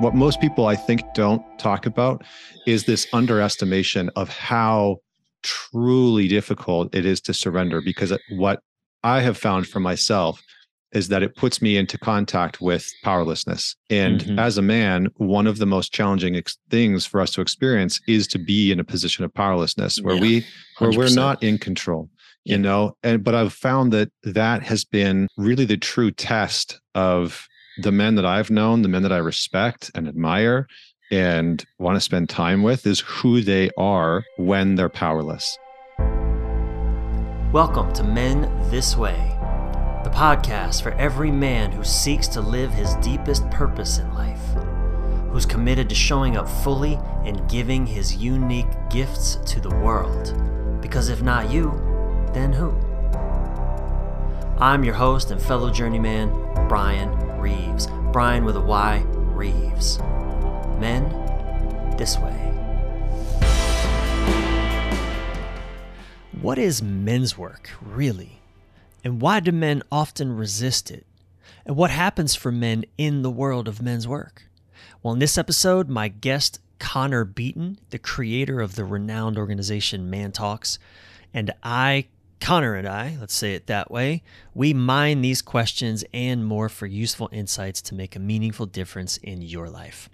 what most people I think don't talk about is this underestimation of how truly difficult it is to surrender because what I have found for myself is that it puts me into contact with powerlessness. And mm-hmm. as a man, one of the most challenging ex- things for us to experience is to be in a position of powerlessness where yeah, we where we are not in control. Yeah. You know, and but I've found that that has been really the true test of the men that I've known, the men that I respect and admire and want to spend time with is who they are when they're powerless. Welcome to Men This Way, the podcast for every man who seeks to live his deepest purpose in life, who's committed to showing up fully and giving his unique gifts to the world. Because if not you, then who? I'm your host and fellow journeyman, Brian Reeves. Brian with a Y, Reeves. Men, this way. What is men's work, really? And why do men often resist it? And what happens for men in the world of men's work? Well, in this episode, my guest, Connor Beaton, the creator of the renowned organization Mantalks, and I Connor and I, let's say it that way, we mine these questions and more for useful insights to make a meaningful difference in your life.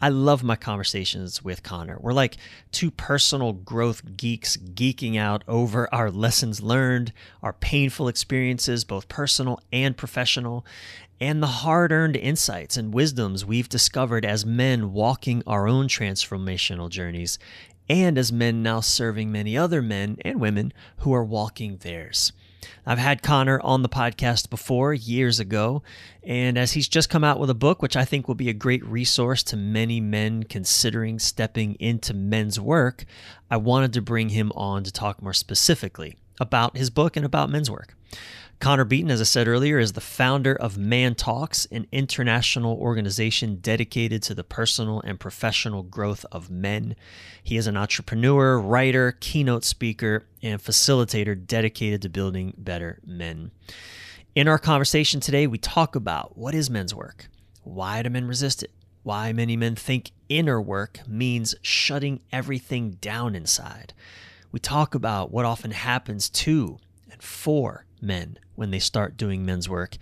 I love my conversations with Connor. We're like two personal growth geeks geeking out over our lessons learned, our painful experiences, both personal and professional, and the hard earned insights and wisdoms we've discovered as men walking our own transformational journeys and as men now serving many other men and women who are walking theirs. I've had Connor on the podcast before years ago, and as he's just come out with a book, which I think will be a great resource to many men considering stepping into men's work, I wanted to bring him on to talk more specifically about his book and about men's work. Connor Beaton, as I said earlier, is the founder of Mantalks, an international organization dedicated to the personal and professional growth of men. He is an entrepreneur, writer, keynote speaker, and facilitator dedicated to building better men. In our conversation today, we talk about what is men's work? Why do men resist it? Why many men think inner work means shutting everything down inside. We talk about what often happens to for men when they start doing men's work,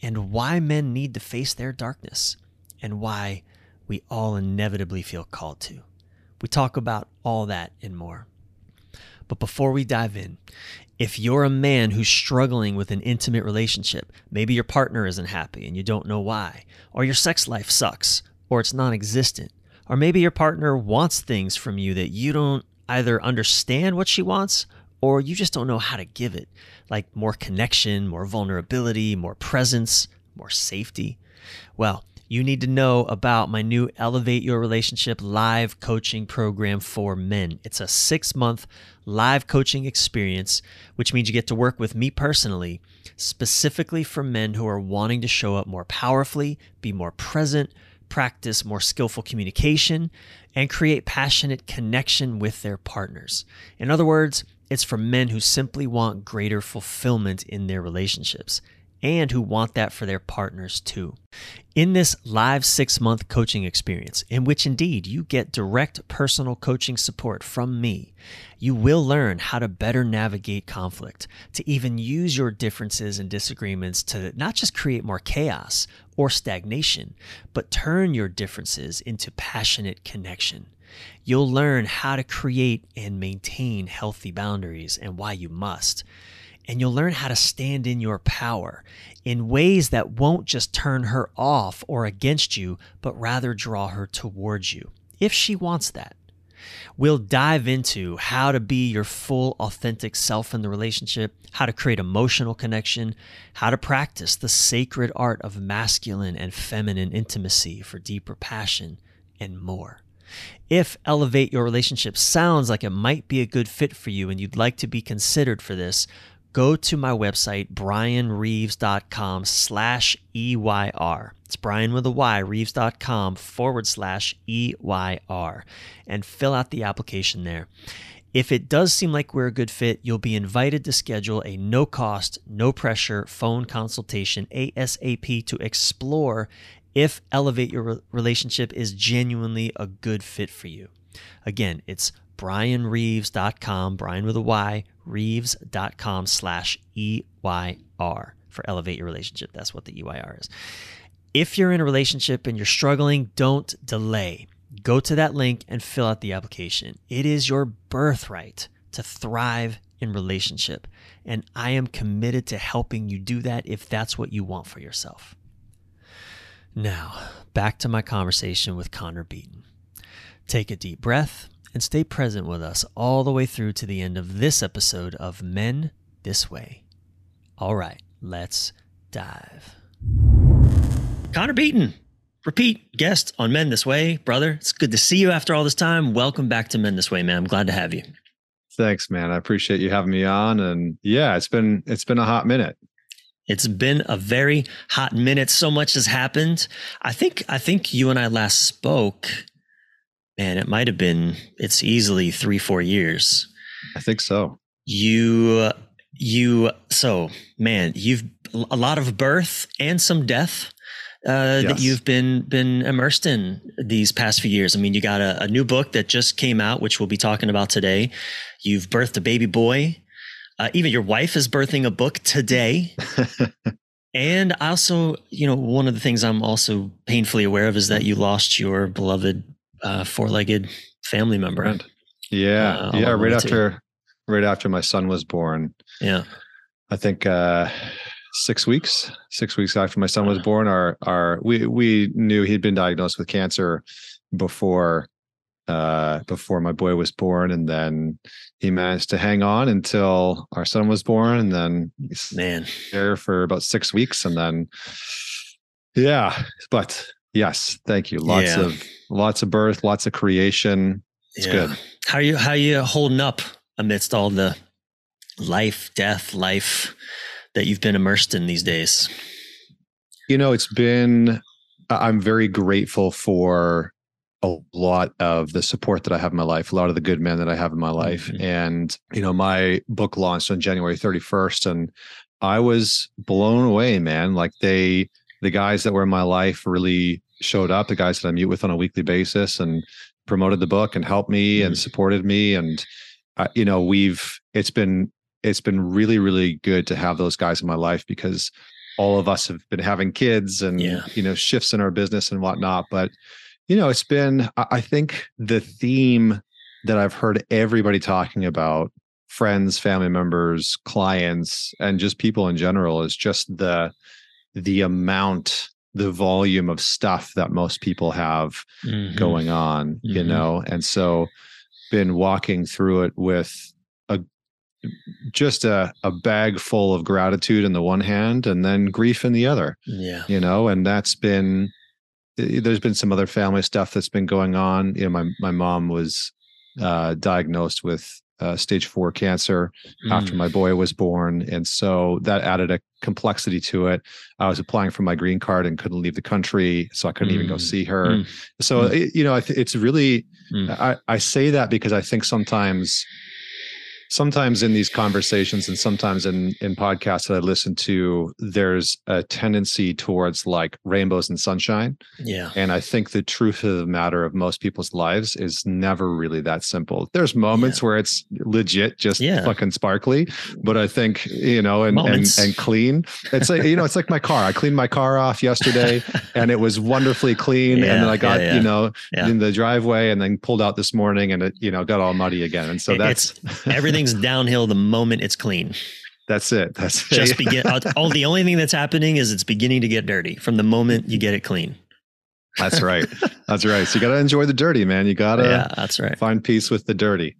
and why men need to face their darkness, and why we all inevitably feel called to. We talk about all that and more. But before we dive in, if you're a man who's struggling with an intimate relationship, maybe your partner isn't happy and you don't know why, or your sex life sucks, or it's non existent, or maybe your partner wants things from you that you don't either understand what she wants or you just don't know how to give it, like more connection, more vulnerability, more presence, more safety. Well, you need to know about my new Elevate Your Relationship live coaching program for men. It's a six month live coaching experience, which means you get to work with me personally, specifically for men who are wanting to show up more powerfully, be more present, practice more skillful communication, and create passionate connection with their partners. In other words, it's for men who simply want greater fulfillment in their relationships and who want that for their partners too. In this live six month coaching experience, in which indeed you get direct personal coaching support from me, you will learn how to better navigate conflict, to even use your differences and disagreements to not just create more chaos or stagnation, but turn your differences into passionate connection. You'll learn how to create and maintain healthy boundaries and why you must. And you'll learn how to stand in your power in ways that won't just turn her off or against you, but rather draw her towards you, if she wants that. We'll dive into how to be your full, authentic self in the relationship, how to create emotional connection, how to practice the sacred art of masculine and feminine intimacy for deeper passion, and more. If Elevate Your Relationship sounds like it might be a good fit for you and you'd like to be considered for this, go to my website, brianreeves.com slash EYR. It's Brian with a Y, reeves.com forward slash EYR, and fill out the application there. If it does seem like we're a good fit, you'll be invited to schedule a no cost, no pressure phone consultation ASAP to explore if Elevate Your Relationship is genuinely a good fit for you. Again, it's brianreeves.com, Brian with a Y, reeves.com slash EYR for Elevate Your Relationship. That's what the EYR is. If you're in a relationship and you're struggling, don't delay. Go to that link and fill out the application. It is your birthright to thrive in relationship. And I am committed to helping you do that if that's what you want for yourself. Now, back to my conversation with Connor Beaton. Take a deep breath and stay present with us all the way through to the end of this episode of Men This Way. All right, let's dive. Connor Beaton, repeat guest on Men This Way. Brother, it's good to see you after all this time. Welcome back to Men This Way, man. I'm glad to have you. Thanks, man. I appreciate you having me on. And yeah, it's been it's been a hot minute. It's been a very hot minute. So much has happened. I think I think you and I last spoke man, it might have been, it's easily three, four years. I think so. You, you, so man, you've a lot of birth and some death. Uh, yes. that you've been been immersed in these past few years. I mean, you got a, a, new book that just came out, which we'll be talking about today. You've birthed a baby boy. Uh, even your wife is birthing a book today. and I also, you know, one of the things I'm also painfully aware of is that you lost your beloved uh, four-legged family member. Right. Yeah, uh, yeah. Right after, too. right after my son was born. Yeah, I think uh, six weeks, six weeks after my son was born, our our we we knew he'd been diagnosed with cancer before uh, before my boy was born, and then he managed to hang on until our son was born, and then man there for about six weeks, and then yeah, but yes, thank you. Lots yeah. of lots of birth, lots of creation. It's yeah. good. How are you how are you holding up amidst all the life, death, life that you've been immersed in these days? You know, it's been I'm very grateful for a lot of the support that I have in my life, a lot of the good men that I have in my life. Mm-hmm. And, you know, my book launched on January 31st and I was blown away, man. Like they the guys that were in my life really showed up, the guys that I meet with on a weekly basis and promoted the book and helped me mm-hmm. and supported me. And, uh, you know, we've, it's been, it's been really, really good to have those guys in my life because all of us have been having kids and, yeah. you know, shifts in our business and whatnot. But, you know, it's been, I think the theme that I've heard everybody talking about friends, family members, clients, and just people in general is just the, the amount the volume of stuff that most people have mm-hmm. going on mm-hmm. you know and so been walking through it with a just a, a bag full of gratitude in the one hand and then grief in the other yeah you know and that's been there's been some other family stuff that's been going on you know my my mom was uh, diagnosed with uh, stage four cancer mm. after my boy was born. And so that added a complexity to it. I was applying for my green card and couldn't leave the country. So I couldn't mm. even go mm. see her. Mm. So, mm. it, you know, it's really, mm. I, I say that because I think sometimes sometimes in these conversations and sometimes in in podcasts that I listen to, there's a tendency towards like rainbows and sunshine. Yeah. And I think the truth of the matter of most people's lives is never really that simple. There's moments yeah. where it's legit just yeah. fucking sparkly, but I think, you know, and, and and clean. It's like, you know, it's like my car. I cleaned my car off yesterday and it was wonderfully clean. Yeah, and then I got, you know, in the driveway and then pulled out this morning and it, you know, got all muddy again. And so that's everything everything's downhill the moment it's clean. That's it. That's just begin. all the only thing that's happening is it's beginning to get dirty from the moment you get it clean. That's right. That's right. So you got to enjoy the dirty, man. You got to yeah, that's right. Find peace with the dirty.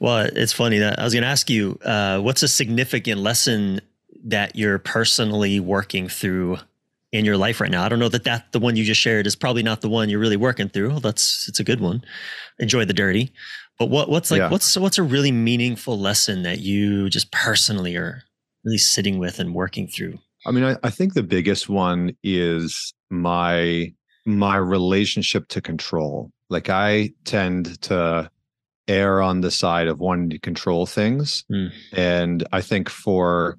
Well, it's funny that I was going to ask you, uh, what's a significant lesson that you're personally working through in your life right now? I don't know that that the one you just shared is probably not the one you're really working through. Well, that's it's a good one. Enjoy the dirty. But what what's like yeah. what's what's a really meaningful lesson that you just personally are really sitting with and working through? I mean, I, I think the biggest one is my my relationship to control. Like I tend to err on the side of wanting to control things. Mm. And I think for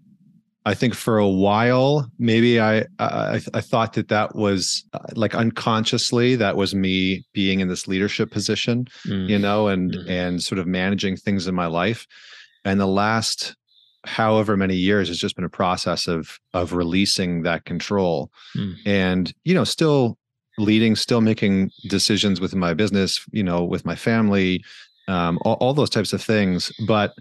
I think for a while, maybe I, I I thought that that was uh, like unconsciously that was me being in this leadership position, Mm. you know, and Mhm. and sort of managing things in my life. And the last however many years has just been a process of of releasing that control, Mm. and you know, still leading, still making decisions within my business, you know, with my family, um, all, all those types of things, but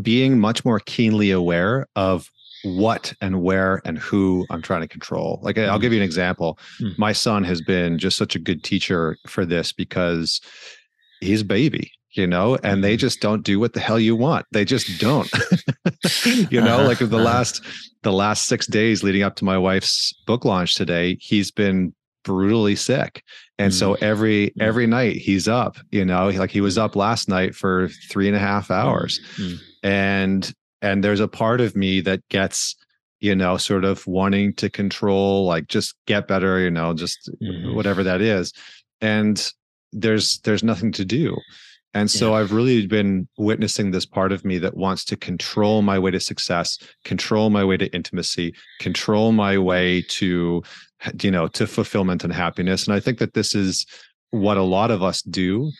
being much more keenly aware of what and where and who I'm trying to control. Like I'll Mhm. give you an example. Mm. My son has been just such a good teacher for this because he's a baby, you know, and they just don't do what the hell you want. They just don't. you know, Uh-huh, like the uh-huh. last the last 6 days leading up to my wife's book launch today, he's been brutally sick. And so every Mm. every night he's up, you know, like he was up last night for three and a half hours Mm. and and there's a part of me that gets you know sort of wanting to control like just get better you know just Mhm. whatever that is and there's there's nothing to do and so i've really been witnessing this part of me that wants to control my way to success control my way to intimacy control my way to you know to fulfillment and happiness and i think that this is what a lot of us do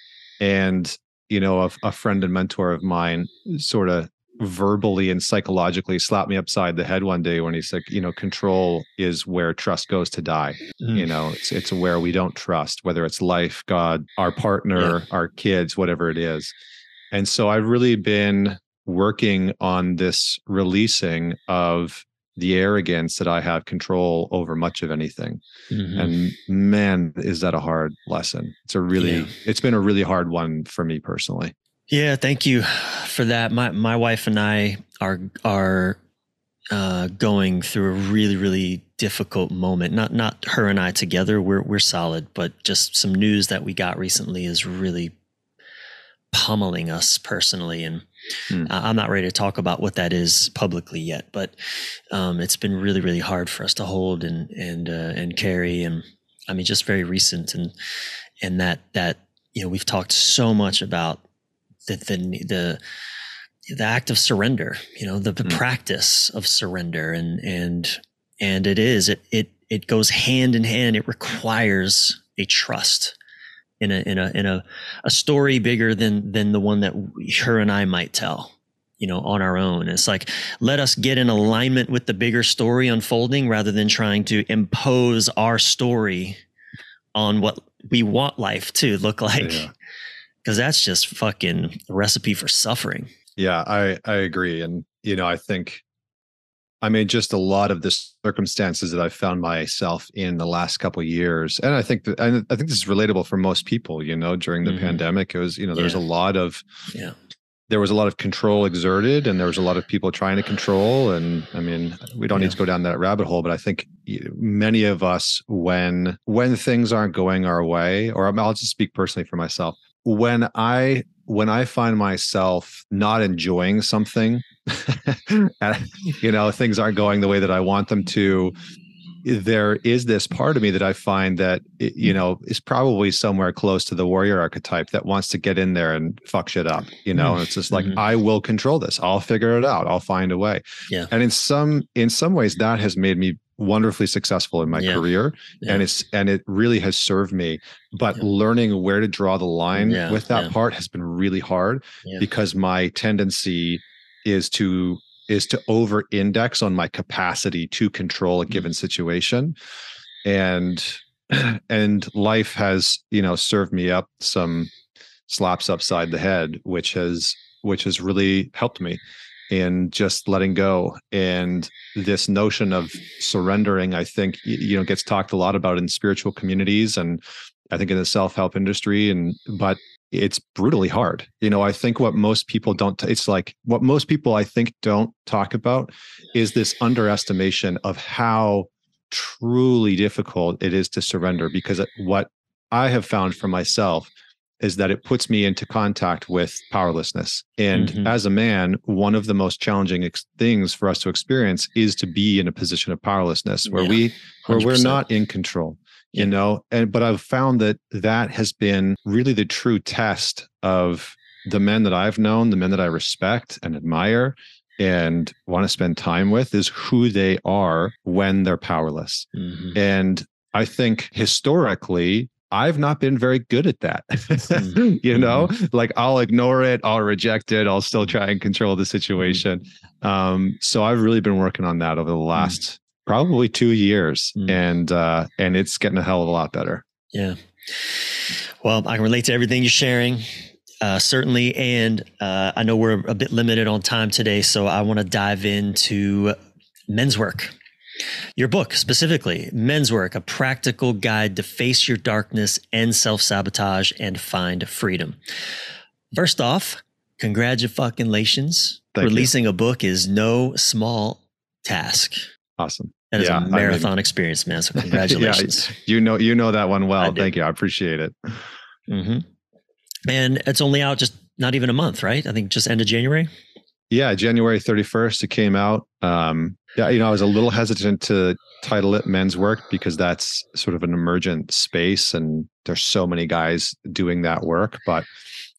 and you know a, a friend and mentor of mine sort of verbally and psychologically slapped me upside the head one day when he's like you know control is where trust goes to die Mm. you know it's it's where we don't trust whether it's life god our partner our kids whatever it is and so i've really been working on this releasing of the arrogance that i have control over much of anything Mhm. and man is that a hard lesson it's a really Yeah. it's been a really hard one for me personally Yeah, thank you for that. My my wife and I are are uh, going through a really really difficult moment. Not not her and I together. We're we're solid, but just some news that we got recently is really pummeling us personally, and. I- I'm not ready to talk about what that is publicly yet. But um, it's been really really hard for us to hold and and uh, and carry, and I mean just very recent, and and that that you know we've talked so much about the the the, the act of surrender you know the, the Mm. practice of surrender and and and it is it it it goes hand in hand it requires a trust in a in a in a a story bigger than than the one that her and I might tell you know on our own it's like let us get in alignment with the bigger story unfolding rather than trying to impose our story on what we want life to look like Yeah. Because that's just fucking a recipe for suffering. Yeah, I I agree, and you know, I think, I mean, just a lot of the circumstances that I've found myself in the last couple of years, and I think that, and I think this is relatable for most people. You know, during the Mhm. pandemic, it was you know there was Yeah. a lot of Yeah. there was a lot of control exerted, and there was a lot of people trying to control. And I mean, we don't Yeah. need to go down that rabbit hole, but I think many of us, when when things aren't going our way, or I'll just speak personally for myself, when I when I find myself not enjoying something, and, you know, things aren't going the way that I want them to. There is this part of me that I find that you know is probably somewhere close to the warrior archetype that wants to get in there and fuck shit up, you know. And it's just like Mhm. I will control this. I'll figure it out. I'll find a way. Yeah. And in some in some ways, that has made me wonderfully successful in my Yeah. career Yeah. and it's and it really has served me but Yeah. learning where to draw the line with that part has been really hard because my tendency is to is to over index on my capacity to control a Mm. given situation and and life has you know served me up some slaps upside the head which has which has really helped me in just letting go. And this notion of surrendering i think you know gets talked a lot about in spiritual communities and i think in the self-help industry and but it's brutally hard. You know i think what most people don't it's like what most people i think don't talk about is this underestimation of how truly difficult it is to surrender because what i have found for myself is that it puts me into contact with powerlessness and Mhm. as a man one of the most challenging ex- things for us to experience is to be in a position of powerlessness where Yeah, we where we're not in control Yeah. you know and but i've found that that has been really the true test of the men that I've known, the men that I respect and admire and want to spend time with is who they are when they're powerless. Mm-hmm. And I think historically, I've not been very good at that. Mm-hmm. you know, mm-hmm. like I'll ignore it, I'll reject it, I'll still try and control the situation. Mm-hmm. Um, so I've really been working on that over the mm. last probably two years, mm. and uh, and it's getting a hell of a lot better. Yeah. Well, I can relate to everything you're sharing. Uh, certainly. And uh, I know we're a bit limited on time today, so I want to dive into men's work. Your book, specifically, Men's Work, a practical guide to face your darkness and self sabotage and find freedom. First off, congratulations. Thank Releasing you. a book is no small task. Awesome. That is yeah, a marathon I mean, experience, man. So congratulations. yeah, you know, you know that one well. Thank you. I appreciate it. Mm-hmm. And it's only out just not even a month, right? I think just end of January. Yeah, January 31st, it came out. Um, yeah, you know, I was a little hesitant to title it men's work because that's sort of an emergent space and there's so many guys doing that work. But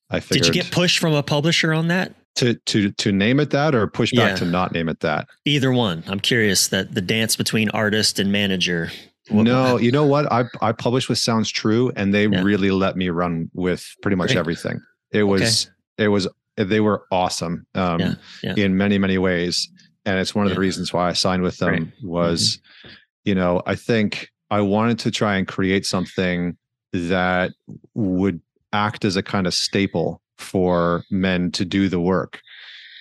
I figured. Did you get pushed from a publisher on that? To to to name it that or push back yeah. to not name it that? Either one. I'm curious that the dance between artist and manager what, no, you know what? I I published with Sounds True, and they yeah. really let me run with pretty much Great. everything. It was okay. it was they were awesome um, yeah. Yeah. in many many ways, and it's one of the reasons why I signed with them Great. was, mm-hmm. you know, I think I wanted to try and create something that would act as a kind of staple for men to do the work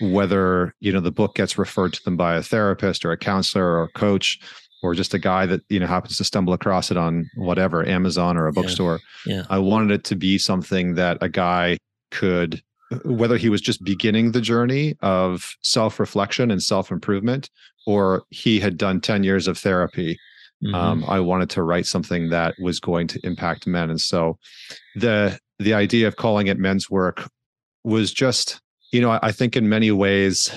whether you know the book gets referred to them by a therapist or a counselor or a coach or just a guy that you know happens to stumble across it on whatever Amazon or a bookstore. Yeah. yeah. I wanted it to be something that a guy could whether he was just beginning the journey of self-reflection and self-improvement or he had done 10 years of therapy mm-hmm. um, i wanted to write something that was going to impact men and so the the idea of calling it men's work was just you know I, I think in many ways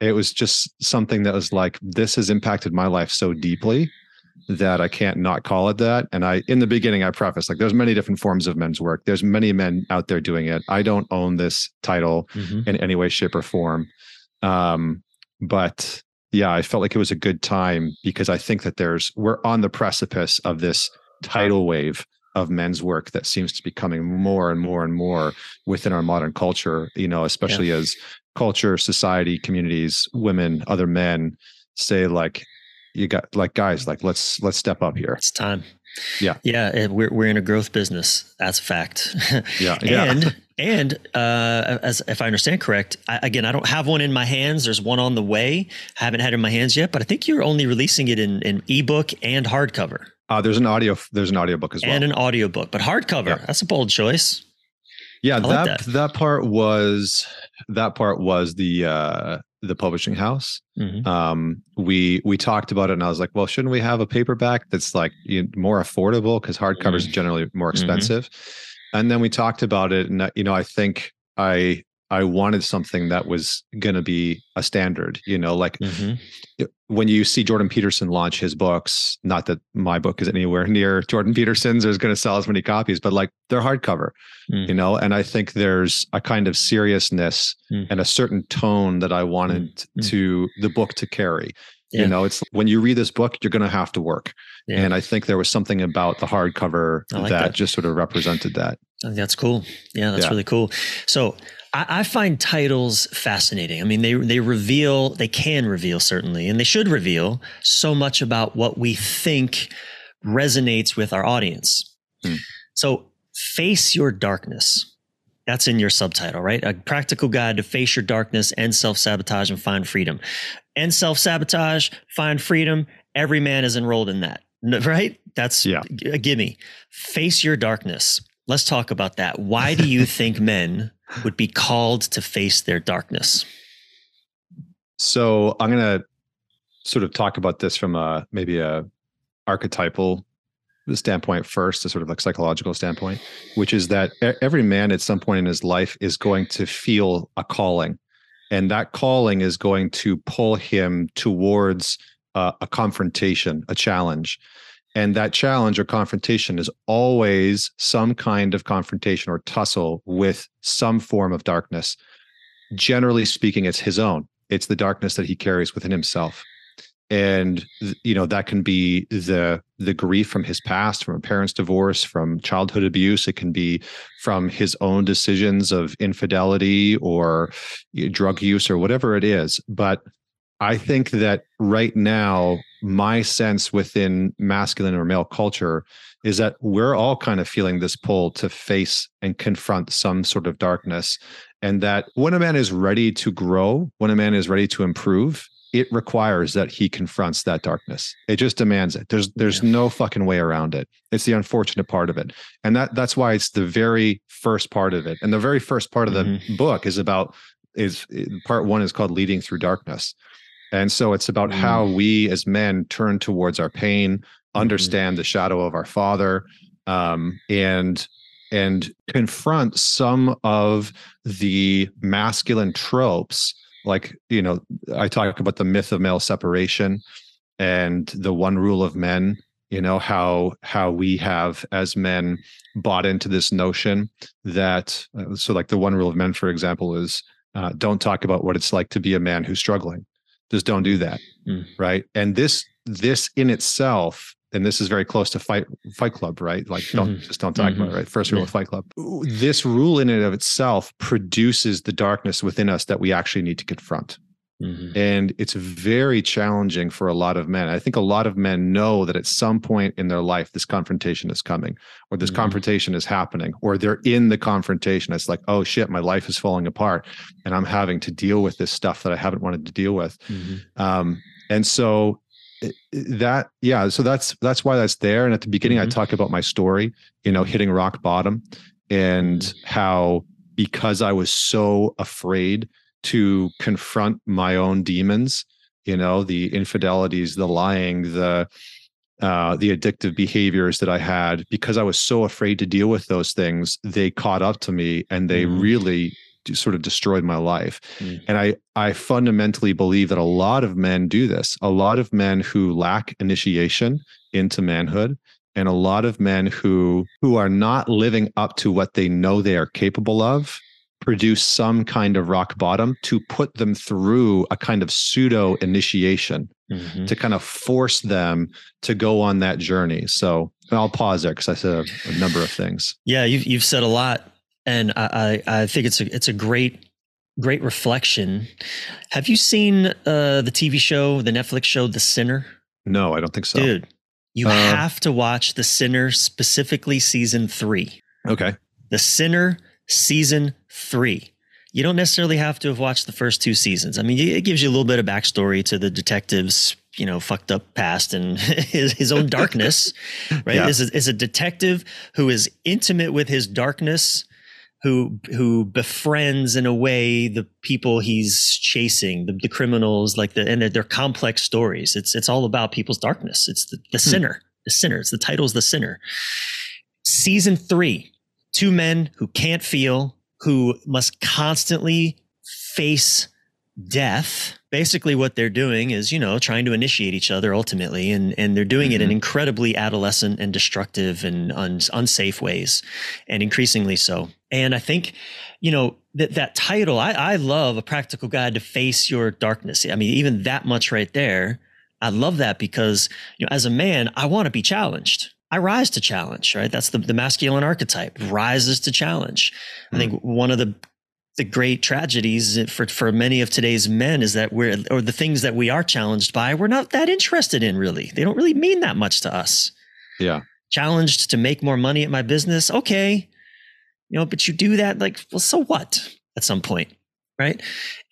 it was just something that was like this has impacted my life so deeply that I can't not call it that. And I, in the beginning, I preface like there's many different forms of men's work. There's many men out there doing it. I don't own this title mm-hmm. in any way, shape, or form. Um, but yeah, I felt like it was a good time because I think that there's we're on the precipice of this tidal wave of men's work that seems to be coming more and more and more within our modern culture. You know, especially yeah. as culture, society, communities, women, other men say like, you got like guys, like let's let's step up here. It's time. Yeah, yeah. We're we're in a growth business. That's a fact. Yeah, and yeah. and uh, as if I understand correct, I, again, I don't have one in my hands. There's one on the way. I haven't had it in my hands yet, but I think you're only releasing it in in ebook and hardcover. Uh, there's an audio. There's an audiobook as well, and an audiobook, but hardcover. Yeah. That's a bold choice. Yeah, that, that, that part was that part was the uh the publishing house. Mm-hmm. Um, we we talked about it, and I was like, well, shouldn't we have a paperback that's like you know, more affordable because hardcovers mm-hmm. generally more mm-hmm. expensive. Mm-hmm. And then we talked about it, and you know, I think I I wanted something that was going to be a standard, you know, like mm-hmm. when you see Jordan Peterson launch his books, not that my book is anywhere near Jordan Peterson's or is going to sell as many copies, but like they're hardcover, mm. you know, and I think there's a kind of seriousness mm. and a certain tone that I wanted mm. to the book to carry. Yeah. You know, it's when you read this book, you're going to have to work. Yeah. And I think there was something about the hardcover like that, that, just sort of represented that. That's cool. Yeah, that's yeah. really cool. So I, I, find titles fascinating. I mean, they they reveal, they can reveal certainly, and they should reveal so much about what we think resonates with our audience. Hmm. So, face your darkness. That's in your subtitle, right? A practical guide to face your darkness and self sabotage and find freedom. And self sabotage, find freedom. Every man is enrolled in that, right? That's yeah. a gimme. Face your darkness. Let's talk about that. Why do you think men would be called to face their darkness? So I'm going to sort of talk about this from a maybe a archetypal standpoint first, a sort of like psychological standpoint, which is that every man at some point in his life is going to feel a calling, and that calling is going to pull him towards uh, a confrontation, a challenge. And that challenge or confrontation is always some kind of confrontation or tussle with some form of darkness. Generally speaking, it's his own. It's the darkness that he carries within himself and you know that can be the the grief from his past from a parent's divorce from childhood abuse it can be from his own decisions of infidelity or eh, drug use or whatever it is but i think that right now my sense within masculine or male culture is that we're all kind of feeling this pull to face and confront some sort of darkness and that when a man is ready to grow when a man is ready to improve it requires that he confronts that darkness. It just demands it. There's there's yeah. no fucking way around it. It's the unfortunate part of it. And that that's why it's the very first part of it. And the very first part of the mm-hmm. book is about is part 1 is called leading through darkness. And so it's about mm-hmm. how we as men turn towards our pain, mm-hmm. understand mm-hmm. the shadow of our father um, and and confront some of the masculine tropes like you know i talk about the myth of male separation and the one rule of men you know how how we have as men bought into this notion that uh, so like the one rule of men for example is uh, don't talk about what it's like to be a man who's struggling just don't do that mm. right and this this in itself and this is very close to fight fight club right like don't mm-hmm. just don't talk mm-hmm. about it right first rule yeah. of fight club this rule in and of itself produces the darkness within us that we actually need to confront mm-hmm. and it's very challenging for a lot of men i think a lot of men know that at some point in their life this confrontation is coming or this mm-hmm. confrontation is happening or they're in the confrontation it's like oh shit my life is falling apart and i'm having to deal with this stuff that i haven't wanted to deal with mm-hmm. um, and so that yeah so that's that's why that's there and at the beginning mm-hmm. i talk about my story you know hitting rock bottom and mm-hmm. how because i was so afraid to confront my own demons you know the infidelities the lying the uh, the addictive behaviors that I had because I was so afraid to deal with those things, they caught up to me and they mm. really sort of destroyed my life. Mm. And I I fundamentally believe that a lot of men do this. A lot of men who lack initiation into manhood and a lot of men who who are not living up to what they know they are capable of produce some kind of rock bottom to put them through a kind of pseudo initiation mm-hmm. to kind of force them to go on that journey. So I'll pause there because I said a, a number of things. Yeah, you've you've said a lot and I, I, I think it's a it's a great great reflection. Have you seen uh, the TV show, the Netflix show, The Sinner? No, I don't think so. Dude, you uh, have to watch The Sinner, specifically season three. Okay. The Sinner, season three. You don't necessarily have to have watched the first two seasons. I mean, it gives you a little bit of backstory to the detective's, you know, fucked up past and his, his own darkness, right? Yeah. Is, a, is a detective who is intimate with his darkness who who befriends in a way the people he's chasing, the, the criminals, like the and they're, they're, complex stories. It's it's all about people's darkness. It's the, the hmm. sinner, the sinner. It's the title's the sinner. Season three, two men who can't feel, who must constantly face death basically what they're doing is you know trying to initiate each other ultimately and and they're doing mm-hmm. it in mm-hmm. incredibly adolescent and destructive and un, unsafe ways and increasingly so and i think you know that that title I, I love a practical guide to face your darkness i mean even that much right there i love that because you know as a man i want to be challenged I rise to challenge, right? That's the, the masculine archetype, rises to challenge. Mm. I think mm. one of the the great tragedies for for many of today's men is that we're or the things that we are challenged by we're not that interested in really they don't really mean that much to us yeah challenged to make more money at my business okay you know but you do that like well so what at some point right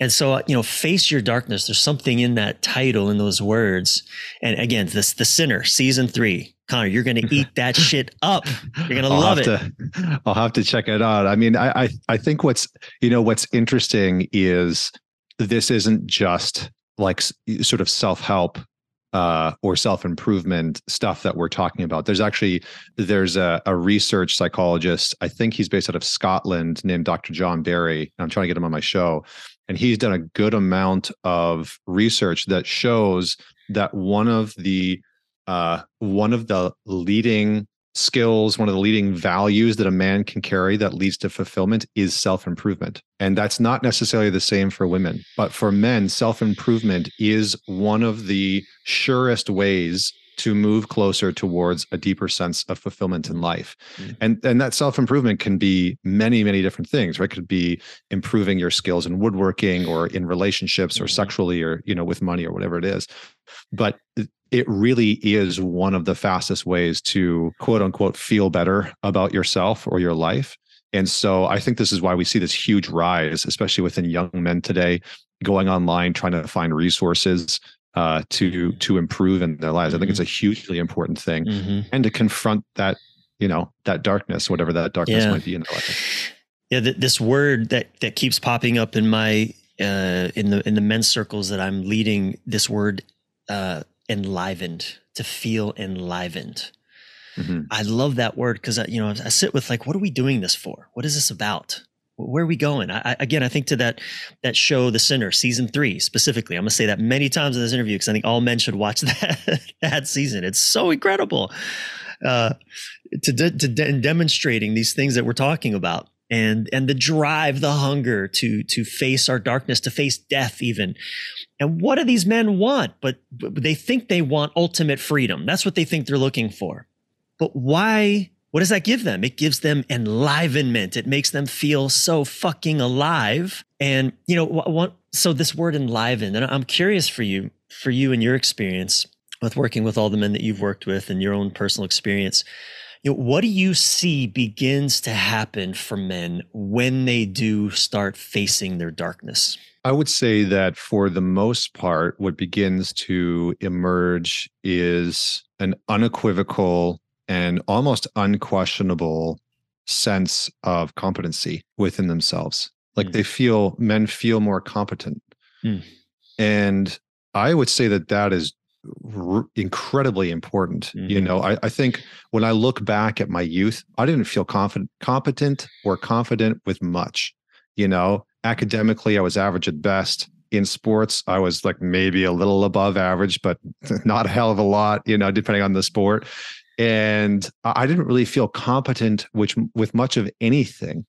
and so uh, you know face your darkness there's something in that title in those words and again this the sinner season 3 Connor, you're going to eat that shit up. You're going to love it. To, I'll have to check it out. I mean, I, I, I think what's you know what's interesting is this isn't just like sort of self help uh, or self improvement stuff that we're talking about. There's actually there's a, a, research psychologist. I think he's based out of Scotland, named Dr. John Barry. I'm trying to get him on my show, and he's done a good amount of research that shows that one of the uh, one of the leading skills, one of the leading values that a man can carry that leads to fulfillment is self improvement. And that's not necessarily the same for women, but for men, self improvement is one of the surest ways to move closer towards a deeper sense of fulfillment in life. Mm-hmm. And and that self-improvement can be many many different things, right? It could be improving your skills in woodworking or in relationships or mm-hmm. sexually or you know with money or whatever it is. But it really is one of the fastest ways to quote unquote feel better about yourself or your life. And so I think this is why we see this huge rise, especially within young men today, going online, trying to find resources uh, to to improve in their lives. Mm-hmm. I think it's a mm-hmm. hugely important thing, mm-hmm. and to confront that you know that darkness, whatever that darkness yeah. might be in their life. Yeah, th- this word that that keeps popping up in my uh, in the in the men's circles that I'm leading. This word uh, enlivened, to feel enlivened. Mm-hmm. I love that word because you know I sit with like, what are we doing this for? What is this about? Where are we going? I, again, I think to that that show, The Sinner, season three specifically. I'm gonna say that many times in this interview because I think all men should watch that that season. It's so incredible uh, to de- to de- demonstrating these things that we're talking about and and the drive the hunger to to face our darkness to face death even and what do these men want but, but they think they want ultimate freedom that's what they think they're looking for but why what does that give them? It gives them enlivenment. It makes them feel so fucking alive. And you know what so this word enliven and i'm curious for you for you and your experience with working with all the men that you've worked with and your own personal experience. You know, what do you see begins to happen for men when they do start facing their darkness? I would say that for the most part, what begins to emerge is an unequivocal and almost unquestionable sense of competency within themselves. Like mm. they feel, men feel more competent. Mm. And I would say that that is r- incredibly important. Mm-hmm. You know, I, I think when I look back at my youth, I didn't feel confident, competent or confident with much. You know, academically, I was average at best. In sports, I was like maybe a little above average, but not a hell of a lot, you know, depending on the sport. And I didn't really feel competent which with much of anything.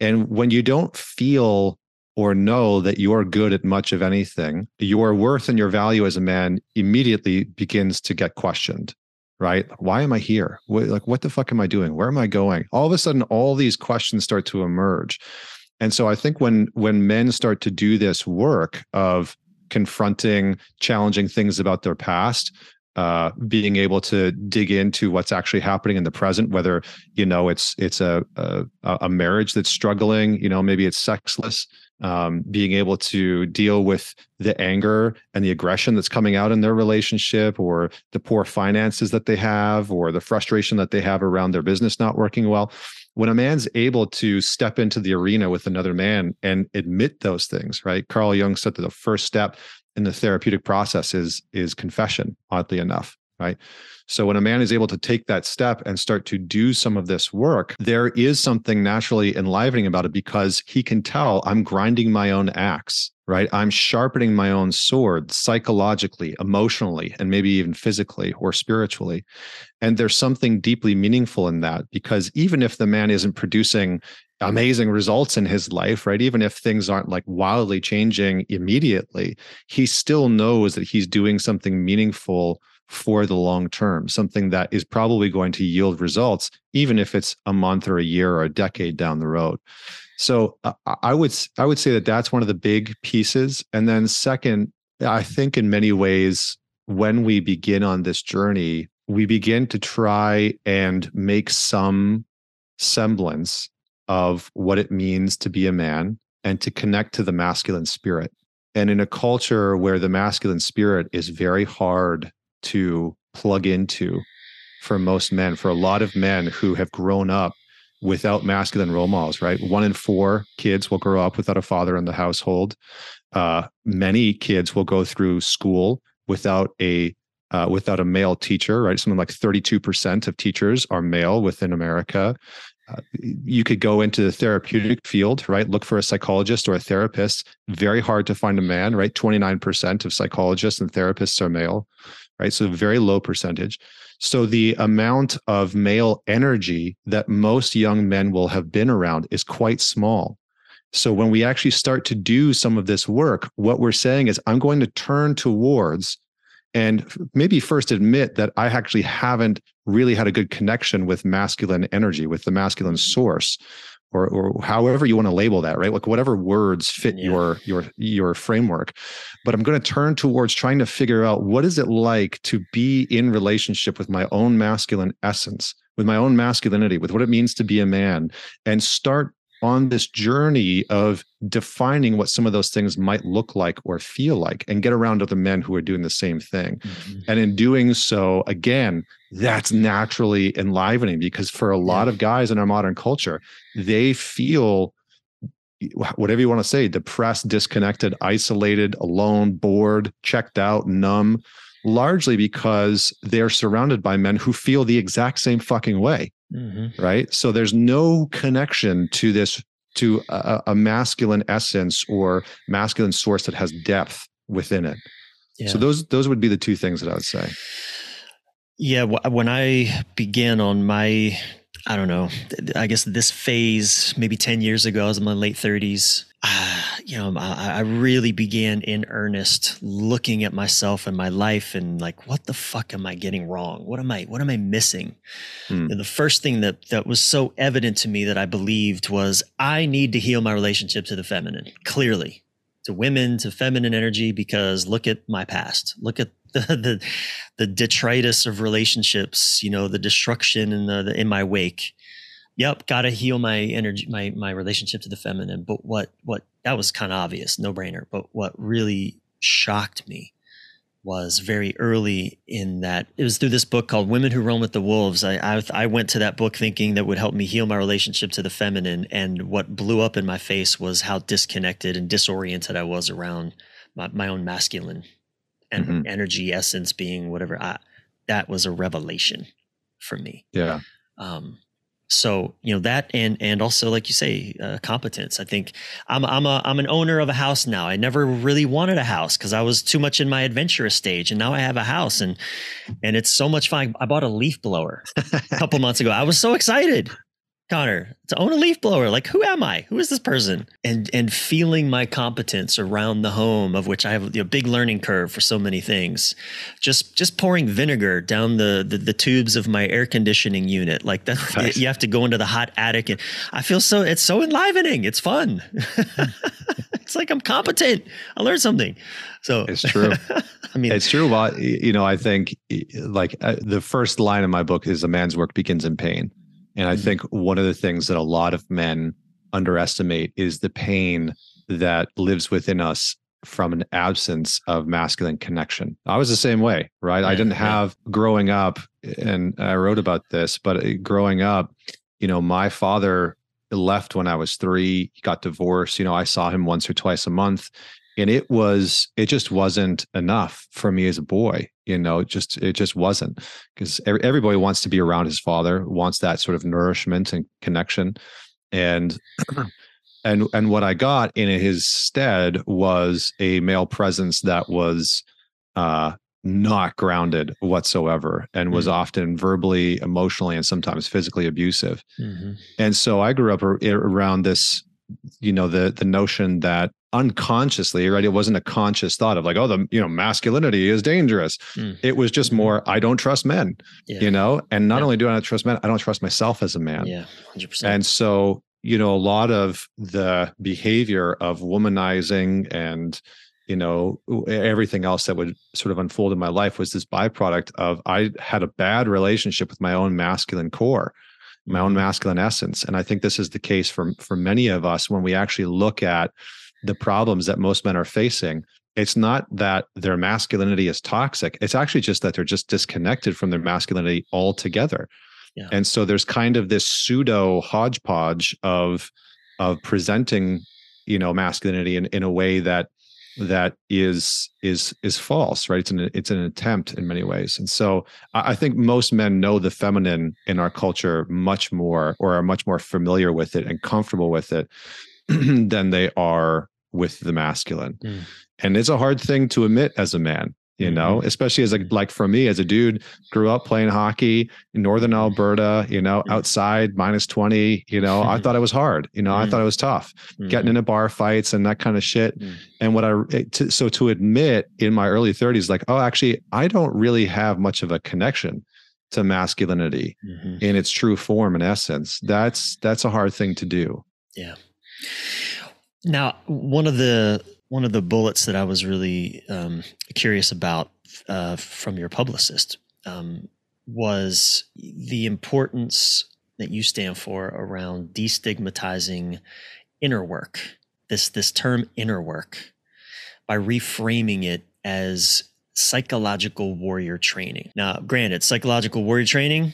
And when you don't feel or know that you are good at much of anything, your worth and your value as a man immediately begins to get questioned, right? Why am I here? What, like, what the fuck am I doing? Where am I going? All of a sudden, all these questions start to emerge. And so I think when when men start to do this work of confronting challenging things about their past, uh, being able to dig into what's actually happening in the present, whether you know it's it's a a, a marriage that's struggling, you know maybe it's sexless, um, being able to deal with the anger and the aggression that's coming out in their relationship or the poor finances that they have or the frustration that they have around their business not working well when a man's able to step into the arena with another man and admit those things right? Carl Jung said that the first step in the therapeutic process is is confession oddly enough right so when a man is able to take that step and start to do some of this work, there is something naturally enlivening about it because he can tell I'm grinding my own axe, right? I'm sharpening my own sword psychologically, emotionally, and maybe even physically or spiritually. And there's something deeply meaningful in that because even if the man isn't producing amazing results in his life, right? Even if things aren't like wildly changing immediately, he still knows that he's doing something meaningful for the long term, something that is probably going to yield results, even if it's a month or a year or a decade down the road. So uh, I would I would say that that's one of the big pieces. And then second, I think in many ways, when we begin on this journey, we begin to try and make some semblance of what it means to be a man and to connect to the masculine spirit. And in a culture where the masculine spirit is very hard to plug into for most men, for a lot of men who have grown up without masculine role models, right? One in four kids will grow up without a father in the household. Uh, many kids will go through school without a uh, without a male teacher, right? Something like 32% of teachers are male within America. Uh, you could go into the therapeutic field, right? Look for a psychologist or a therapist. Very hard to find a man, right? 29% of psychologists and therapists are male right? So very low percentage. So the amount of male energy that most young men will have been around is quite small. So when we actually start to do some of this work, what we're saying is, I'm going to turn towards and maybe first admit that I actually haven't really had a good connection with masculine energy, with the masculine source or or however you want to label that right like whatever words fit yeah. your your your framework but i'm going to turn towards trying to figure out what is it like to be in relationship with my own masculine essence with my own masculinity with what it means to be a man and start on this journey of defining what some of those things might look like or feel like and get around other men who are doing the same thing. Mm-hmm. And in doing so, again, that's naturally enlivening because for a lot of guys in our modern culture, they feel whatever you want to say depressed, disconnected, isolated, alone, bored, checked out, numb largely because they're surrounded by men who feel the exact same fucking way. Mm-hmm. Right. So there's no connection to this, to a, a, masculine essence or masculine source that has depth within it. Yeah. So those, those would be the two things that I would say. Yeah. When I began on my, I don't know, I guess this phase, maybe 10 years ago, I was in my late 30s. Uh, you know, I, I, really began in earnest looking at myself and my life and like, what the fuck am I getting wrong? What am I, what am I missing? Hmm. And the first thing that that was so evident to me that I believed was I need to heal my relationship to the feminine. Clearly, to women, to feminine energy, because look at my past. Look at the the, the detritus of relationships. You know, the destruction in the, the in my wake yep, got to heal my energy, my my relationship to the feminine. But what what that was kind of obvious, no brainer. But what really shocked me was very early in that it was through this book called Women Who Run with the Wolves. I, I, I went to that book thinking that would help me heal my relationship to the feminine, and what blew up in my face was how disconnected and disoriented I was around my, my own masculine and mm-hmm. energy essence being whatever. I, that was a revelation for me. Yeah. Um, so you know that and and also like you say uh, competence. I think i'm i'm a i'm an owner of a house now. I never really wanted a house because i was too much in my adventurous stage and now i have a house and and it's so much fun. I bought a leaf blower a couple months ago. I was so excited Connor, to own a leaf blower. Like, who am I? Who is this person? And and feeling my competence around the home, of which I have a big learning curve for so many things. Just just pouring vinegar down the the, the tubes of my air conditioning unit, like that. Nice. You have to go into the hot attic, and I feel so. It's so enlivening. It's fun. it's like I'm competent. I learned something. So it's true. I mean, it's true. Well, you know, I think like uh, the first line of my book is "A man's work begins in pain." And I mm-hmm. think one of the things that a lot of men underestimate is the pain that lives within us from an absence of masculine connection. I was the same way, right? Yeah, I didn't have yeah. growing up, and I wrote about this, but uh, growing up, you know, my father left when I was three, he got divorced. You know, I saw him once or twice a month and it was it just wasn't enough for me as a boy you know it just it just wasn't because every, everybody wants to be around his father wants that sort of nourishment and connection and and and what i got in his stead was a male presence that was uh not grounded whatsoever and was mm-hmm. often verbally emotionally and sometimes physically abusive mm-hmm. and so i grew up around this you know the the notion that unconsciously right it wasn't a conscious thought of like oh the you know masculinity is dangerous mm. it was just more i don't trust men yeah. you know and not yeah. only do i not trust men i don't trust myself as a man yeah 100%. and so you know a lot of the behavior of womanizing and you know everything else that would sort of unfold in my life was this byproduct of i had a bad relationship with my own masculine core my own masculine essence. And i think this is the case for for many of us when we actually look at the problems that most men are facing. It's not that their masculinity is toxic. It's actually just that they're just disconnected from their masculinity altogether. Yeah. and so there's kind of this pseudo hodgepodge of of presenting you know masculinity in, in a way that that is is is false right? It's an it's an attempt in many ways. And so i think most men know the feminine in our culture much more or are much more familiar with it and comfortable with it than they are with the masculine. Mm. and it's a hard thing to admit as a man you know Mhm. especially as a like for me as a dude grew up playing hockey in northern alberta you know Mhm. outside minus 20 you know i thought it was hard you know i Mhm. thought it was tough getting into bar fights and that kind of shit Mhm. and what i to, so to admit in my early 30s like oh actually i don't really have much of a connection to masculinity Mhm. in its true form and essence that's that's a hard thing to do Yeah. Now, one of the one of the bullets that I was really um, curious about uh, from your publicist um, was the importance that you stand for around destigmatizing inner work. This this term inner work by reframing it as psychological warrior training. Now, granted, psychological warrior training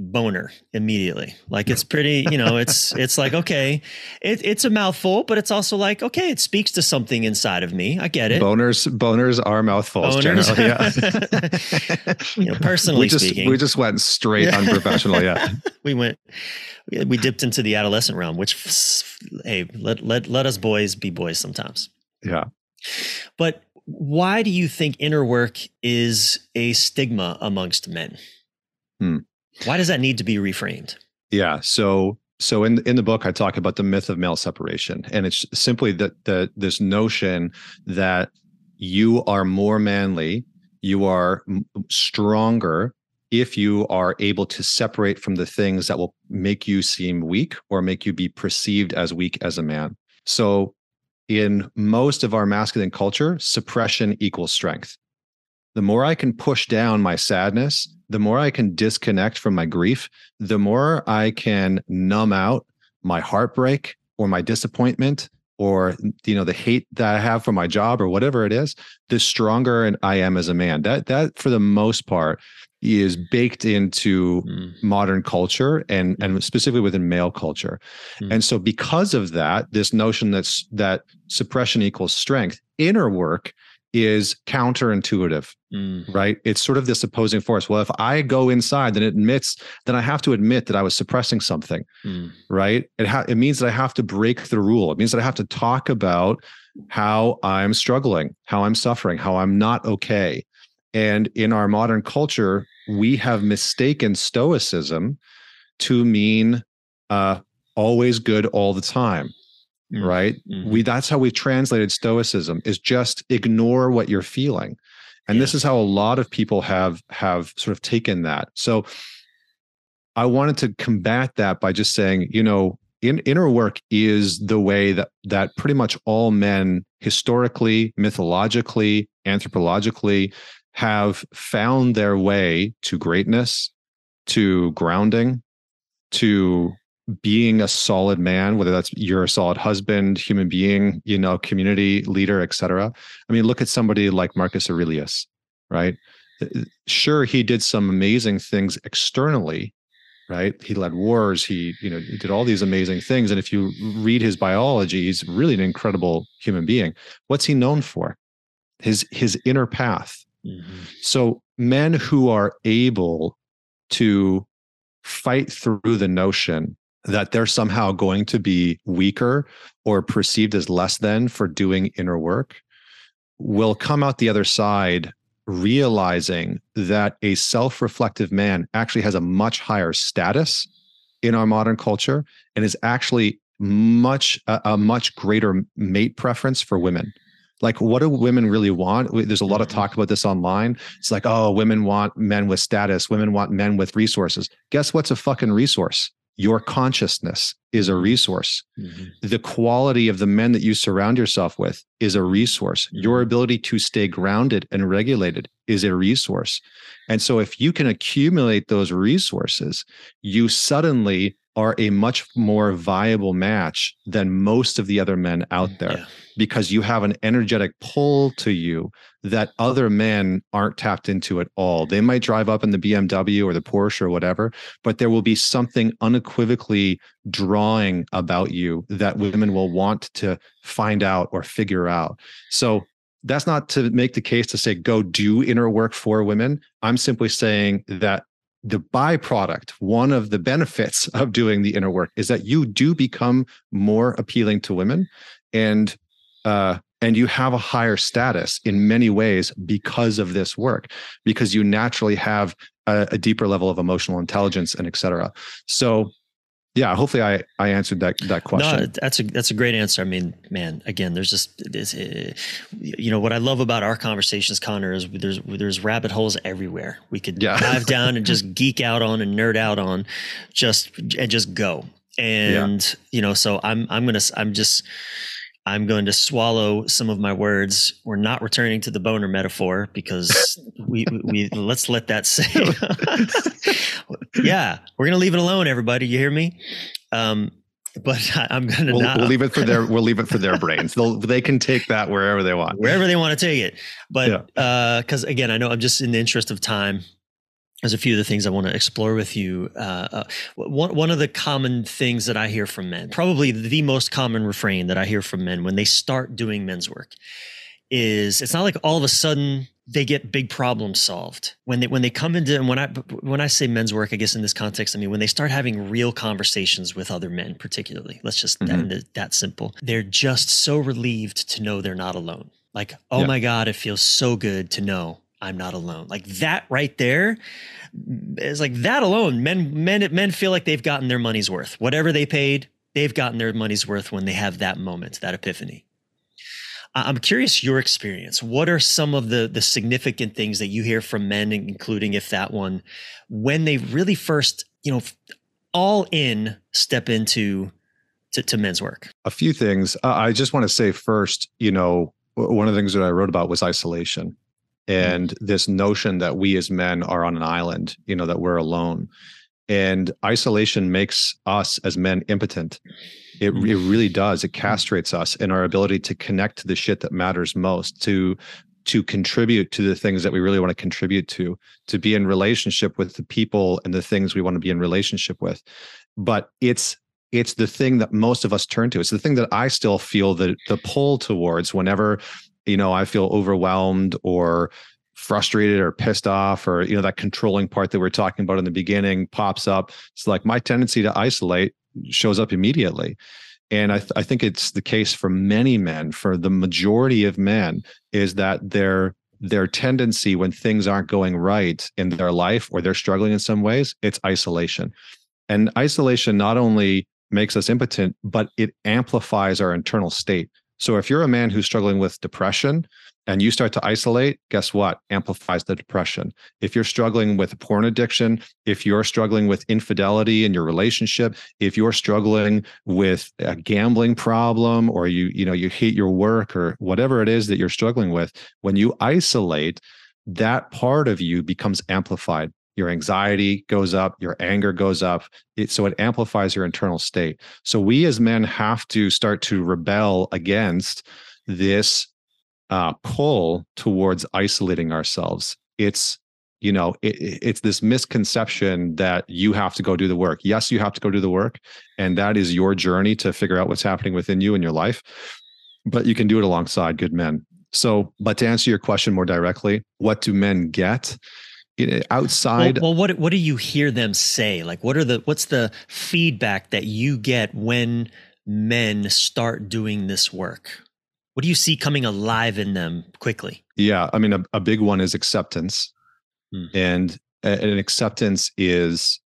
boner immediately. Like it's pretty you know it's it's like okay it, it's a mouthful but it's also like okay it speaks to something inside of me. I get it. Boners boners are mouthfuls Boners. generally yeah. You know, personally we just speaking. we just went straight unprofessional yeah. We went we- we dipped into the adolescent realm which hey let let let us boys be boys sometimes. Yeah. But why do you think inner work is a stigma amongst men? Hmm. Why does that need to be reframed Yeah. So so in in the book I talk about the myth of male separation and it's simply that the this notion that you are more manly, you are stronger if you are able to separate from the things that will make you seem weak or make you be perceived as weak as a man. So in most of our masculine culture, suppression equals strength. The more I can push down my sadness, the more I can disconnect from my grief, the more I can numb out my heartbreak or my disappointment or you know the hate that I have for my job or whatever it is, the stronger and I am as a man. That that for the most part is baked into Mm, modern culture and and specifically within male culture. Mm. And so because of that, this notion that's that suppression equals strength, inner work is counterintuitive mm, right? It's sort of this opposing force. Well, if I go inside, then it admits, then I have to admit that I was suppressing something, mm, right? It ha- it means that I have to break the rule. It means that I have to talk about how I'm struggling, how I'm suffering, how I'm not okay. And in our modern culture, we have mistaken stoicism to mean uh, always good all the time mm, right? Mhm. we that's how we translated stoicism is just ignore what you're feeling. And this is how a lot of people have have sort of taken that. So i wanted to combat that by just saying you know in, inner work is the way that that pretty much all men historically mythologically anthropologically have found their way to greatness to grounding to being a solid man whether that's you're a solid husband human being you know community leader etc i mean look at somebody like marcus aurelius right? Sure he did some amazing things externally right? He led wars he you know he did all these amazing things and if you read his biology he's really an incredible human being. What's he known for? His his inner path. Mhm. so men who are able to fight through the notion that they're somehow going to be weaker or perceived as less than for doing inner work will come out the other side realizing that a self-reflective man actually has a much higher status in our modern culture and is actually much a, a much greater mate preference for women. Like what do women really want? There's a lot of Mhm. talk about this online. It's like oh women want men with status. Women want men with resources. Guess what's a fucking resource your consciousness is a resource Mhm. the quality of the men that you surround yourself with is a resource. Your Mhm. ability to stay grounded and regulated is a resource. And so, if you can accumulate those resources, you suddenly are a much more viable match than most of the other men out there Yeah. Because you have an energetic pull to you that other men aren't tapped into at all. They might drive up in the BMW or the Porsche or whatever, but there will be something unequivocally drawing about you that women will want to find out or figure out. So that's not to make the case to say go do inner work for women. I'm simply saying that the byproduct, one of the benefits of doing the inner work is that you do become more appealing to women. And uh, and you have a higher status in many ways because of this work because you naturally have a, a deeper level of emotional intelligence and et cetera so yeah hopefully i i answered that that question no that's a that's a great answer i mean man again there's just this uh, you know what i love about our conversations connor is there's there's rabbit holes everywhere we could yeah. dive down and just geek out on and nerd out on just and just go and yeah. you know so i'm i'm gonna i'm just I'm going to swallow some of my words. We're not returning to the boner metaphor because we, we, we let's let that say. yeah, we're going to leave it alone, everybody. You hear me? Um, but I, am going to we'll, not. We'll leave it for their. We'll leave it for their brains. They'll they can take that wherever they want, wherever they want to take it. But because yeah. uh, again, I know I'm just in the interest of time there's a few of the things I want to explore with you. Uh, uh, one one of the common things that I hear from men, probably the most common refrain that I hear from men when they start doing men's work, is it's not like all of a sudden they get big problems solved when they when they come into and when I when I say men's work, I guess in this context, I mean when they start having real conversations with other men, particularly. Let's just mm-hmm. that, that simple. They're just so relieved to know they're not alone. Like, oh yeah. my God, it feels so good to know I'm not alone. Like that right there is like that alone. Men, men, men feel like they've gotten their money's worth. Whatever they paid, they've gotten their money's worth when they have that moment, that epiphany. I'm curious your experience. What are some of the the significant things that you hear from men, including if that one, when they really first, you know, all in step into to, to men's work? A few things. Uh, I just want to say first, you know, one of the things that I wrote about was isolation and this notion that we as men are on an island, you know, that we're alone. And isolation makes us as men impotent. It, mm. it really does. It mm. castrates us in our ability to connect to the shit that matters most, to to contribute to the things that we really want to contribute to, to be in relationship with the people and the things we want to be in relationship with. But it's it's the thing that most of us turn to. It's the thing that I still feel the the pull towards whenever you know, I feel overwhelmed or frustrated or pissed off or you know that controlling part that we are talking about in the beginning pops up. It's like my tendency to isolate shows up immediately. And I, th- I think it's the case for many men for the majority of men is that their their tendency when things aren't going right in their life or they're struggling in some ways it's isolation. And isolation not only makes us impotent but it amplifies our internal state so if you're a man who's struggling with depression and you start to isolate, guess what? Amplifies the depression. If you're struggling with porn addiction, if you're struggling with infidelity in your relationship, if you're struggling with a gambling problem or you you know you hate your work or whatever it is that you're struggling with, when you isolate, that part of you becomes amplified your anxiety goes up, your anger goes up. It, so it amplifies your internal state. So we as men have to start to rebel against this uh, pull towards isolating ourselves. It's you know it, it's this misconception that you have to go do the work. Yes, you have to go do the work, and that is your journey to figure out what's happening within you in your life. But you can do it alongside good men. So, but to answer your question more directly, what do men get? Outside well, well, what what do you hear them say? Like what are the what's the feedback that you get when men start doing this work? What do you see coming alive in them quickly? Yeah i mean a, a big one is acceptance. Hmm. and an acceptance is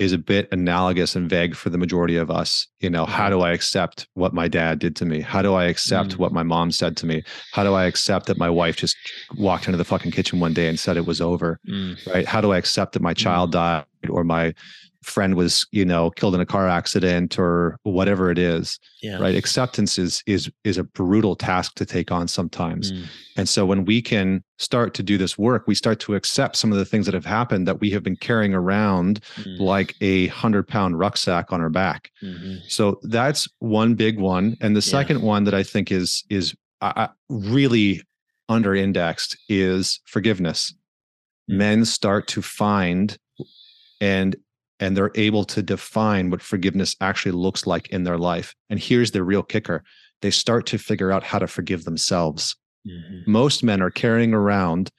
is a bit analogous and vague for the majority of us. You know, how mm-hmm. do I accept what my dad did to me? How do I accept mm. what my mom said to me? How do I accept that my wife just walked into the fucking kitchen one day and said it was over? Mm. Right? How do I accept that my child mm. died or my friend was you know killed in a car accident or whatever it is yeah. right acceptance is is is a brutal task to take on sometimes mm. and so when we can start to do this work we start to accept some of the things that have happened that we have been carrying around mm. like a hundred pound rucksack on our back mm-hmm. so that's one big one and the yeah. second one that i think is is uh, really under indexed is forgiveness mm. men start to find and and they're able to define what forgiveness actually looks like in their life. And here's the real kicker they start to figure out how to forgive themselves. Mm-hmm. Most men are carrying around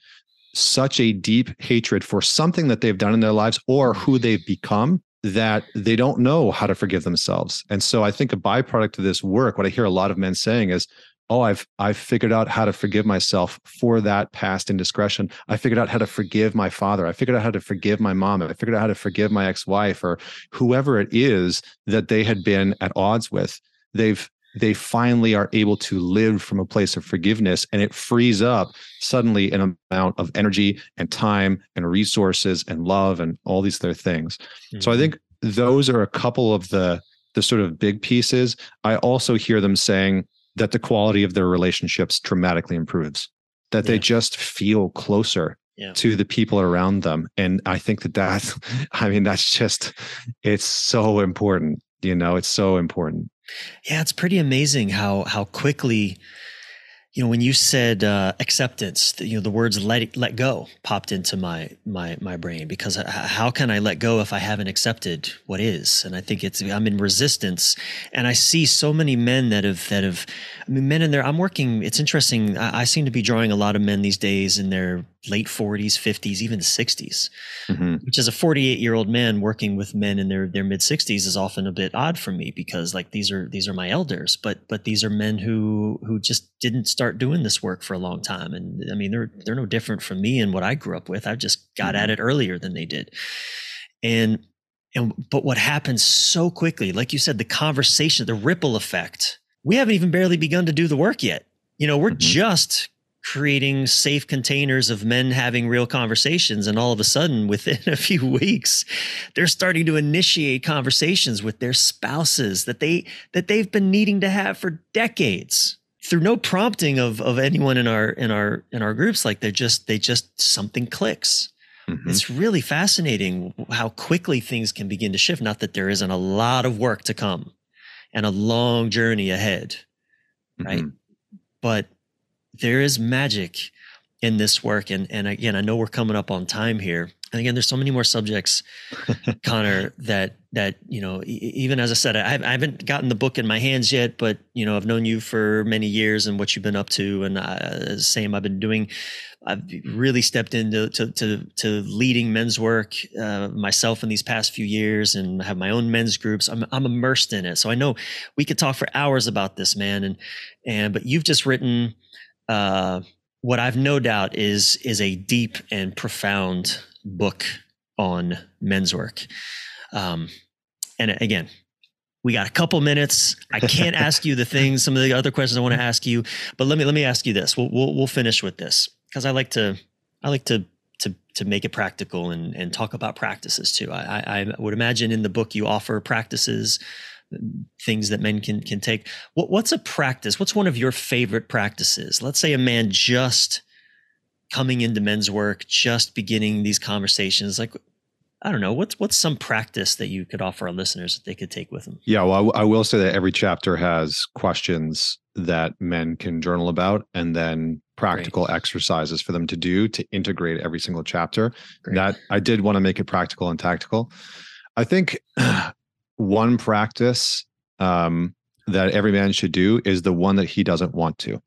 such a deep hatred for something that they've done in their lives or who they've become that they don't know how to forgive themselves. And so I think a byproduct of this work, what I hear a lot of men saying is, oh i've i've figured out how to forgive myself for that past indiscretion. I figured out how to forgive my father. I figured out how to forgive my mom. I figured out how to forgive my ex-wife or whoever it is that they had been at odds with. They've they finally are able to live from a place of forgiveness and it frees up suddenly an amount of energy and time and resources and love and all these other things. Mm-hmm. so i mm-hmm. think those are a couple of the the sort of big pieces. I also hear them saying that the quality of their relationships dramatically improves, that they just feel closer yeah. to the people around them. And I think that that, I mean, that's just, it's so important. You know, it's so important. Yeah, it's pretty amazing how how quickly you know when you said uh, acceptance you know the words let let go popped into my my my brain because how can i let go if i haven't accepted what is and i think it's i'm in resistance and i see so many men that have that have i mean men in there i'm working it's interesting I, I seem to be drawing a lot of men these days in their late 40s 50s even 60s mm-hmm. which as a 48 year old man working with men in their their mid 60s is often a bit odd for me because like these are these are my elders but but these are men who who just didn't start doing this work for a long time and i mean they're they're no different from me and what i grew up with i just got mm-hmm. at it earlier than they did and and but what happens so quickly like you said the conversation the ripple effect we haven't even barely begun to do the work yet you know we're mm-hmm. just creating safe containers of men having real conversations and all of a sudden within a few weeks they're starting to initiate conversations with their spouses that they that they've been needing to have for decades through no prompting of of anyone in our in our in our groups like they're just they just something clicks mm-hmm. it's really fascinating how quickly things can begin to shift not that there isn't a lot of work to come and a long journey ahead right mm-hmm. but there is magic in this work. And, and again, I know we're coming up on time here. And again, there's so many more subjects, Connor, that that you know. Even as I said, I, I, haven't gotten the book in my hands yet, but you know, I've known you for many years and what you've been up to. And uh, same, I've been doing. I've really stepped into to to, to leading men's work uh, myself in these past few years, and have my own men's groups. I'm I'm immersed in it, so I know we could talk for hours about this, man. And and but you've just written uh, what I've no doubt is is a deep and profound book on men's work. Um, and again, we got a couple minutes. I can't ask you the things, some of the other questions I want to ask you, but let me let me ask you this. We'll we'll, we'll finish with this because I like to I like to to to make it practical and and talk about practices too. I, I, I would imagine in the book you offer practices things that men can can take. What, what's a practice? What's one of your favorite practices? Let's say a man just coming into men's work, just beginning these conversations. Like, I don't know, what's what's some practice that you could offer our listeners that they could take with them? Yeah, well, I, will say that every chapter has questions that men can journal about, and then practical Great. exercises for them to do to integrate every single chapter. Great. That I did want to make it practical and tactical. I think one practice um, that every man should do is the one that he doesn't want to.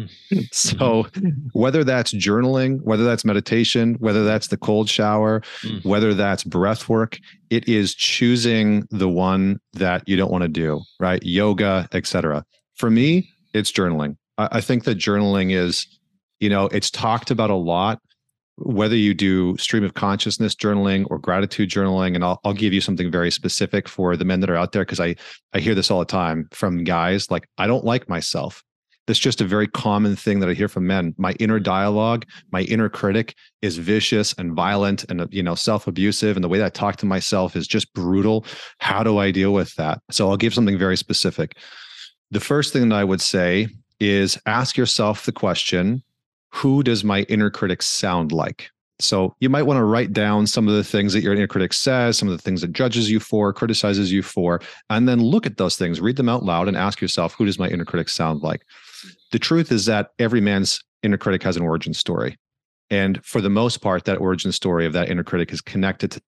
So whether that's journaling whether that's meditation whether that's the cold shower mm. whether that's breath work it is choosing the one that you don't want to do right? Yoga etc for me it's journaling. I, I think that journaling is you know it's talked about a lot. Whether you do stream of consciousness journaling or gratitude journaling and I'll, I'll give you something very specific for the men that are out there because i i hear this all the time from guys like i don't like myself that's just a very common thing that i hear from men my inner dialogue my inner critic is vicious and violent and you know self-abusive and the way that i talk to myself is just brutal how do i deal with that so i'll give something very specific the first thing that i would say is ask yourself the question who does my inner critic sound like? So you might want to write down some of the things that your inner critic says, some of the things that judges you for, criticizes you for, and then look at those things, read them out loud, and ask yourself, who does my inner critic sound like? The truth is that every man's inner critic has an origin story. And for the most part, that origin story of that inner critic is connected to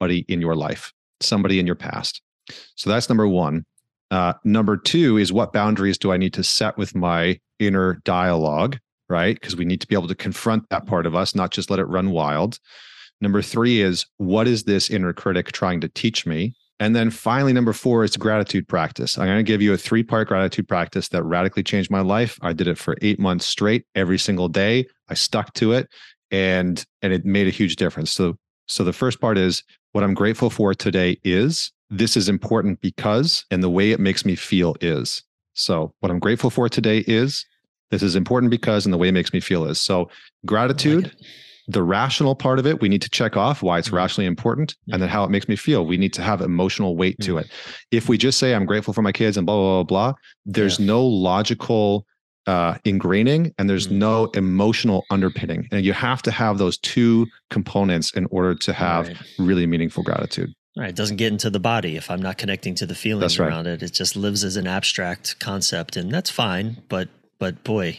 somebody in your life, somebody in your past. So that's number one. Uh, number two is what boundaries do I need to set with my inner dialogue? right? Because we need to be able to confront that part of us, not just let it run wild. Number three is what is this inner critic trying to teach me? And then finally, number four is gratitude practice. I'm going to give you a three part gratitude practice that radically changed my life. I did it for eight months straight every single day. I stuck to it and and it made a huge difference. So so the first part is what I'm grateful for today is this is important because and the way it makes me feel is. So what I'm grateful for today is this is important because and the way it makes me feel is. So gratitude like the rational part of it, we need to check off why it's mm-hmm. rationally important and then how it makes me feel. We need to have emotional weight to mm-hmm. it. If we just say, I'm grateful for my kids and blah, blah, blah, blah, there's yeah. no logical uh, ingraining and there's mm-hmm. no emotional underpinning. And you have to have those two components in order to have right. really meaningful gratitude. Right. It doesn't get into the body if I'm not connecting to the feelings right. around it. It just lives as an abstract concept and that's fine. But, but boy,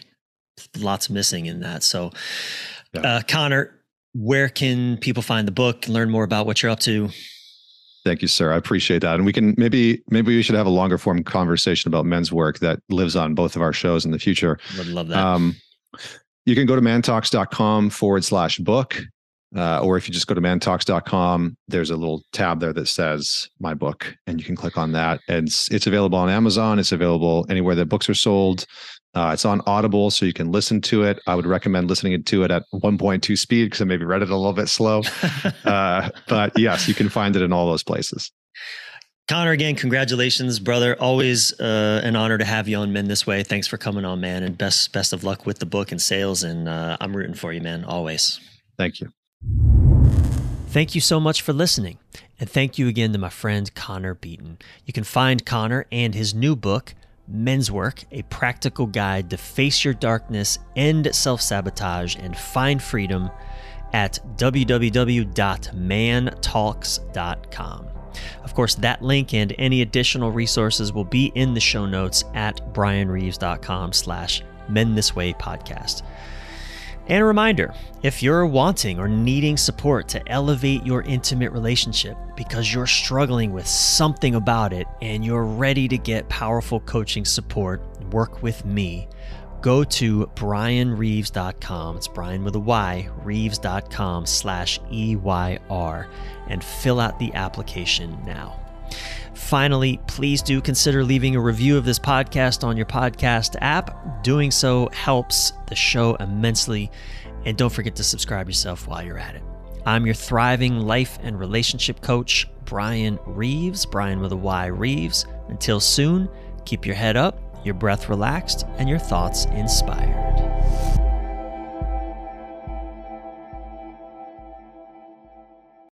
lots missing in that. So, yeah. uh, Connor, where can people find the book, and learn more about what you're up to? Thank you, sir. I appreciate that. And we can maybe maybe we should have a longer form conversation about men's work that lives on both of our shows in the future. Would love that. Um, you can go to mantalks.com forward slash book. Uh, or if you just go to mantalks.com, there's a little tab there that says my book, and you can click on that. And it's, it's available on Amazon. It's available anywhere that books are sold. Uh, it's on Audible, so you can listen to it. I would recommend listening to it at 1.2 speed because I maybe read it a little bit slow. uh, but yes, you can find it in all those places. Connor, again, congratulations, brother. Always uh, an honor to have you on Men This Way. Thanks for coming on, man, and best best of luck with the book and sales. And uh, I'm rooting for you, man. Always. Thank you. Thank you so much for listening. And thank you again to my friend Connor Beaton. You can find Connor and his new book, Men's Work, a practical guide to face your darkness, end self sabotage, and find freedom at www.mantalks.com. Of course, that link and any additional resources will be in the show notes at bryanreeves.com slash men this way podcast. And a reminder if you're wanting or needing support to elevate your intimate relationship because you're struggling with something about it and you're ready to get powerful coaching support, work with me, go to bryanreeves.com. It's Bryan with a Y, reeves.com slash EYR and fill out the application now. Finally, please do consider leaving a review of this podcast on your podcast app. Doing so helps the show immensely. And don't forget to subscribe yourself while you're at it. I'm your thriving life and relationship coach, Bryan Reeves, Bryan with a Y Reeves. Until soon, keep your head up, your breath relaxed, and your thoughts inspired.